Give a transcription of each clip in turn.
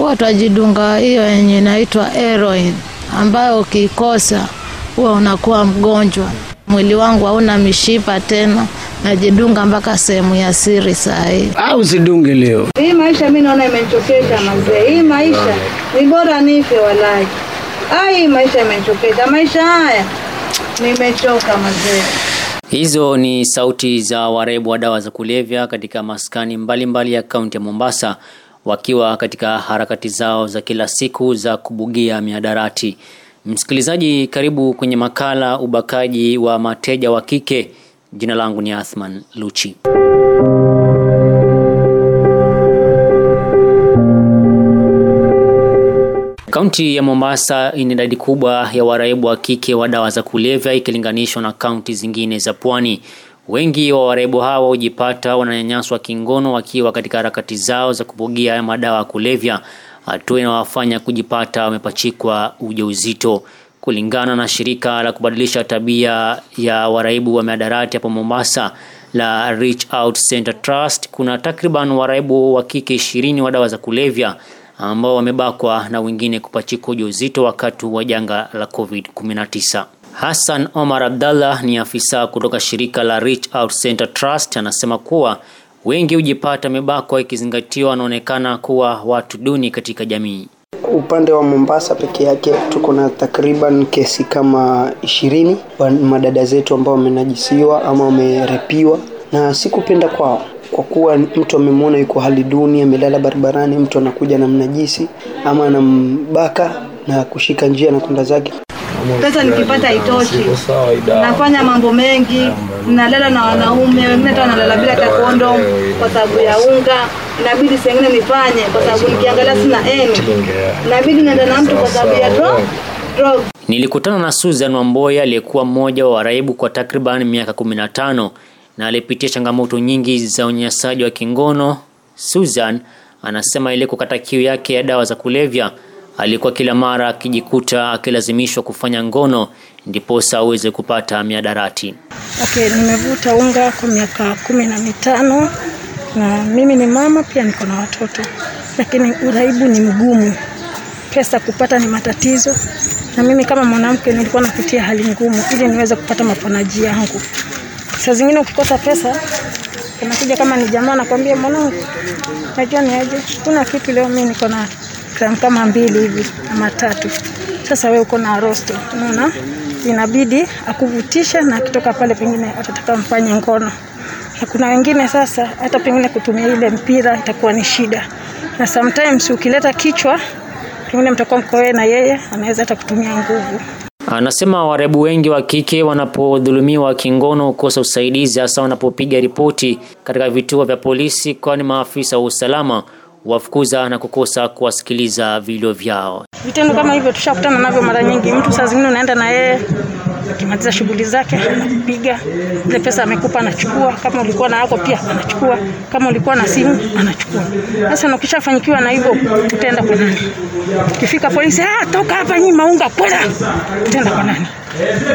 huwa twajidunga hiyo yenye inaitwa heroin, ambayo ukiikosa huwa unakuwa mgonjwa. Mwili wangu hauna mishipa tena, najidunga mpaka sehemu ya siri saa hii. au sidunge leo. Hii maisha mi naona imenichokesha mazee. Hii maisha ni bora nife walai. Ai, hii maisha imenichokesha. Maisha haya nimechoka mazee. Hizo ni sauti za waraibu wa dawa za kulevya katika maskani mbalimbali mbali ya kaunti ya Mombasa wakiwa katika harakati zao za kila siku za kubugia miadarati. Msikilizaji, karibu kwenye makala ubakaji wa mateja wa kike. Jina langu ni Athman Luchi. Kaunti ya Mombasa ina idadi kubwa ya waraibu wa kike wa dawa za kulevya ikilinganishwa na kaunti zingine za pwani. Wengi wa waraibu hawa hujipata wananyanyaswa kingono wakiwa katika harakati zao za kubugia madawa ya kulevya, hatua inawafanya kujipata wamepachikwa ujauzito. Kulingana na shirika la kubadilisha tabia ya waraibu wa miadarati hapo Mombasa la Reach Out Center Trust, kuna takriban waraibu wa kike ishirini wa dawa za kulevya ambao wamebakwa na wengine kupachikwa ujauzito wakati wa janga la COVID-19. Hassan Omar Abdallah ni afisa kutoka shirika la Reach Out Center Trust, anasema kuwa wengi hujipata mibakwa ikizingatiwa wanaonekana kuwa watu duni katika jamii. Upande wa Mombasa peke yake tuko na takriban kesi kama ishirini madada zetu ambao wamenajisiwa ama wamerepiwa, na sikupenda kwao kwa kuwa mtu amemwona yuko hali duni, amelala barabarani, mtu anakuja na mnajisi ama anambaka na kushika njia na kwenda zake. Pesa nikipata haitoshi, nafanya mambo mengi, nalala na wanaume wengine, hata nalala bila hata kondom kwa sababu ya unga. Inabidi sengine nifanye kwa sababu nikiangalia sina eni, inabidi naenda na mtu kwa sababu ya drug drug. Nilikutana na Susan Wamboya aliyekuwa mmoja wa waraibu kwa takriban miaka 15 na alipitia changamoto nyingi za unyanyasaji wa kingono. Susan anasema ile kukata kiu yake ya dawa za kulevya alikuwa kila mara akijikuta akilazimishwa kufanya ngono ndiposa aweze kupata miadarati. Okay, nimevuta unga kwa miaka kumi na mitano na mimi ni mama pia niko na watoto, lakini uraibu ni mgumu, pesa kupata ni matatizo, na mimi kama mwanamke nilikuwa napitia hali ngumu ili niweze kupata maponaji yangu. Saa zingine ukikosa pesa unakuja kama ni jamaa nakwambia, mwanangu, najua ni aje, kuna kitu leo, mimi niko na gram kama mbili hivi ama tatu. Sasa wewe uko na rosto, unaona, inabidi akuvutisha, na akitoka pale pengine atataka mfanye ngono, na kuna wengine sasa hata pengine kutumia ile mpira itakuwa ni shida, na sometimes ukileta kichwa, pengine mtakuwa mko wewe na yeye, anaweza hata kutumia nguvu. Anasema waraibu wengi wa kike wanapodhulumiwa kingono hukosa usaidizi, hasa wanapopiga ripoti katika vituo vya polisi, kwani maafisa wa usalama wafukuza na kukosa kuwasikiliza vilio vyao. Vitendo kama hivyo tushakutana navyo mara nyingi. Mtu saa zingine unaenda na yeye, akimaliza shughuli zake anakupiga, ile pesa amekupa anachukua, kama ulikuwa na yako pia anachukua, kama ulikuwa na simu anachukua. Sasa ukishafanyikiwa na hivyo, utaenda kwa nani? Ukifika polisi, ah, toka hapa nyinyi maunga kwenda, utaenda kwa nani?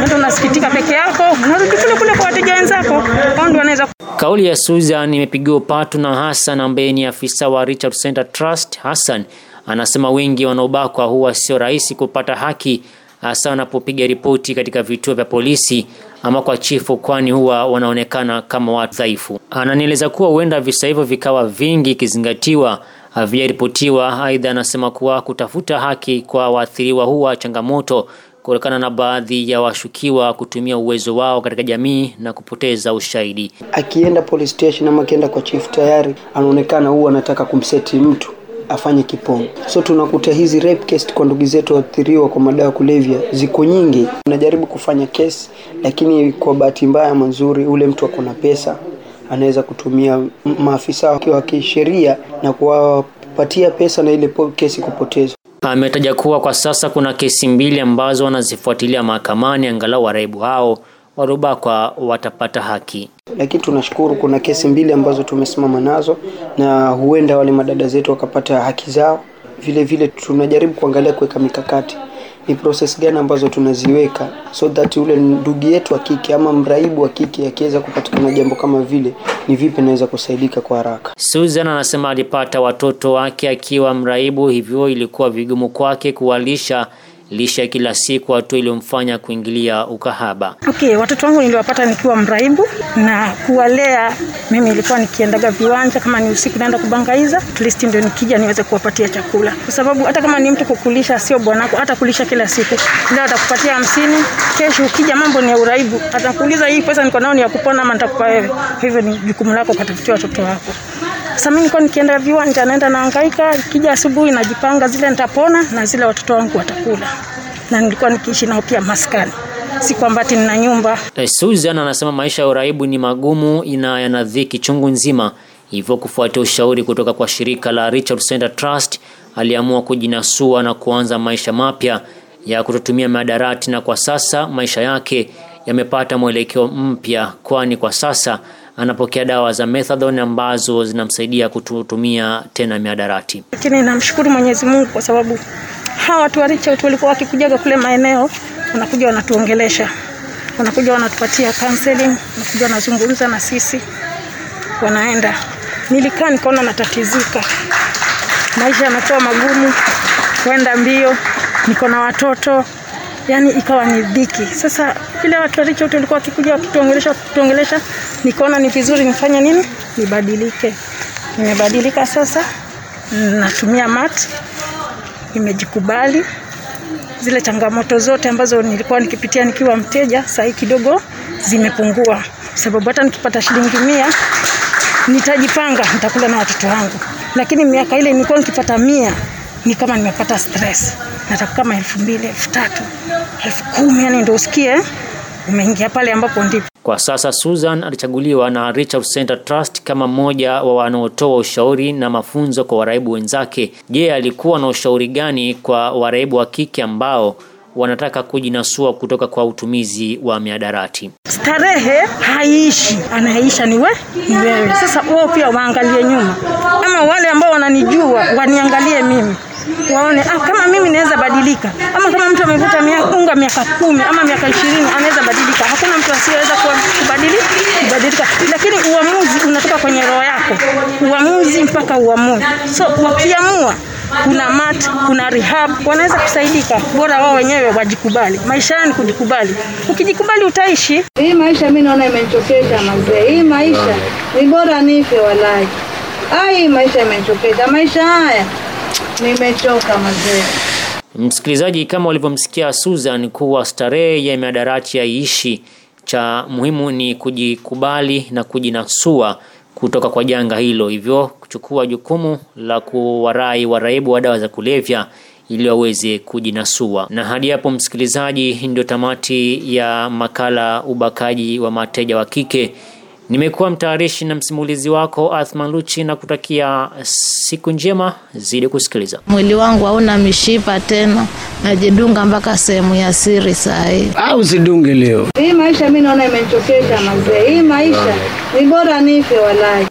Ndio unasikitika peke yako, unarudi kule kule kwa wateja wenzako, hao ndio wanaweza Kauli ya Susan imepigiwa upatu na Hassan ambaye ni afisa wa Richard Center Trust. Hassan anasema wengi wanaobakwa huwa sio rahisi kupata haki, hasa wanapopiga ripoti katika vituo vya polisi ama kwa chifu, kwani huwa wanaonekana kama watu dhaifu. Ananieleza kuwa huenda visa hivyo vikawa vingi ikizingatiwa havijaripotiwa. Aidha, anasema kuwa kutafuta haki kwa waathiriwa huwa changamoto kutokana na baadhi ya washukiwa kutumia uwezo wao katika jamii na kupoteza ushahidi. Akienda police station ama akienda kwa chief, tayari anaonekana huwa anataka kumseti mtu afanye kipongo. So tunakuta hizi rape case kwa ndugu zetu waathiriwa kwa madawa kulevya ziko nyingi. Unajaribu kufanya kesi, lakini kwa bahati mbaya ama ule mtu ako na pesa anaweza kutumia maafisa wa kisheria na kuwapatia pesa na ile kesi kupotezwa. Ametaja kuwa kwa sasa kuna kesi mbili ambazo wanazifuatilia mahakamani, angalau waraibu hao warubakwa watapata haki. Lakini tunashukuru kuna kesi mbili ambazo tumesimama nazo na huenda wale madada zetu wakapata haki zao. Vile vile tunajaribu kuangalia kuweka mikakati ni process gani ambazo tunaziweka so that ule ndugu yetu wa kike ama mraibu wa kike akiweza kupatikana jambo kama vile, ni vipi naweza kusaidika kwa haraka. Susan anasema alipata watoto wake akiwa mraibu, hivyo ilikuwa vigumu kwake kuwalisha lisha ya kila siku, hatua iliyomfanya kuingilia ukahaba. Okay, watoto wangu niliwapata nikiwa mraibu na kuwalea. Mimi ilikuwa nikiendaga viwanja, kama ni usiku naenda kubangaiza, at least ndio nikija niweze kuwapatia chakula, kwa sababu hata kama ni mtu kukulisha, sio bwanako, hata kulisha kila siku, ndio atakupatia hamsini, kesho ukija mambo ni ya uraibu, atakuuliza hii pesa niko nayo ni ya kupona ama nitakupa wewe. Hivyo ni jukumu lako kutafutia watoto wako. Sasa mimi nilikuwa nikienda viwanja, naenda nahangaika, ikija asubuhi najipanga, zile nitapona na zile watoto wangu watakula, na nilikuwa nikiishi nao pia maskani, si kwamba ati nina nyumba. Eh, Susan anasema maisha ya uraibu ni magumu na yana dhiki chungu nzima, hivyo kufuatia ushauri kutoka kwa shirika la Richard Center Trust aliamua kujinasua na kuanza maisha mapya ya kutotumia madarati, na kwa sasa maisha yake yamepata mwelekeo mpya, kwani kwa sasa anapokea dawa za methadone ambazo zinamsaidia kutotumia tena miadarati. Lakini namshukuru Mwenyezi Mungu kwa sababu hawa watu wa Richard walikuwa wakikujaga kule maeneo, wanakuja wanatuongelesha, wanakuja wanatupatia counseling, wanakuja wanazungumza na sisi, wanaenda. Nilikaa nikaona natatizika, maisha yanakuwa magumu, kwenda mbio, niko na watoto. Yani ikawa ni dhiki. Sasa ile watu wa walikuwa wakikuja wakituongelesha wakituongelesha, nikaona ni vizuri nifanye nini, nibadilike. Nimebadilika sasa, natumia mat, nimejikubali. Zile changamoto zote ambazo nilikuwa nikipitia nikiwa mteja, hii kidogo zimepungua, sababu hata nikipata shilingi mia nitajipanga, nitakula na watoto wangu. Lakini miaka ile nilikuwa nikipata mia ni kama nimepata stress, nataka kama elfu mbili elfu tatu elfu kumi yani ndio usikie umeingia pale ambapo ndipo Kwa sasa Susan alichaguliwa na Richard Center Trust kama mmoja wa wanaotoa ushauri na mafunzo kwa waraibu wenzake. Je, alikuwa na ushauri gani kwa waraibu wa kike ambao wanataka kujinasua kutoka kwa utumizi wa miadarati? starehe haiishi, anayeisha ni we ni wewe. Sasa wao pia waangalie nyuma, ama wale ambao wananijua waniangalie mimi waone ah, kama mimi naweza badilika, ama kama mtu amevuta unga miaka kumi ama miaka ishirini anaweza badilika. Hakuna mtu asiyeweza kubadilika, lakini uamuzi unatoka kwenye roho yako, uamuzi mpaka uamue. So wakiamua kuna mat, kuna rehab, wanaweza kusaidika. Bora wao wenyewe wajikubali. Maisha yao ni kujikubali. Ukijikubali utaishi. Hii maisha Mimi naona imenichokesha mazee. Hii maisha ni bora nife walai. ai, maisha imenichokesha. Maisha haya nimechoka mazee. Msikilizaji, kama ulivyomsikia Susan kuwa starehe ya miadarati haiishi, cha muhimu ni kujikubali na kujinasua kutoka kwa janga hilo, hivyo kuchukua jukumu la kuwarai waraibu wa dawa za kulevya ili waweze kujinasua. Na hadi hapo, msikilizaji, ndio tamati ya makala ubakaji wa mateja wa kike. Nimekuwa mtayarishi na msimulizi wako Athman Luchi na kutakia siku njema, zidi kusikiliza. Mwili wangu hauna mishipa tena, najidunga mpaka sehemu ya siri saa hii. au zidunge leo. Hii maisha mi naona imenichokesha mazee. Hii maisha ni bora nife walai.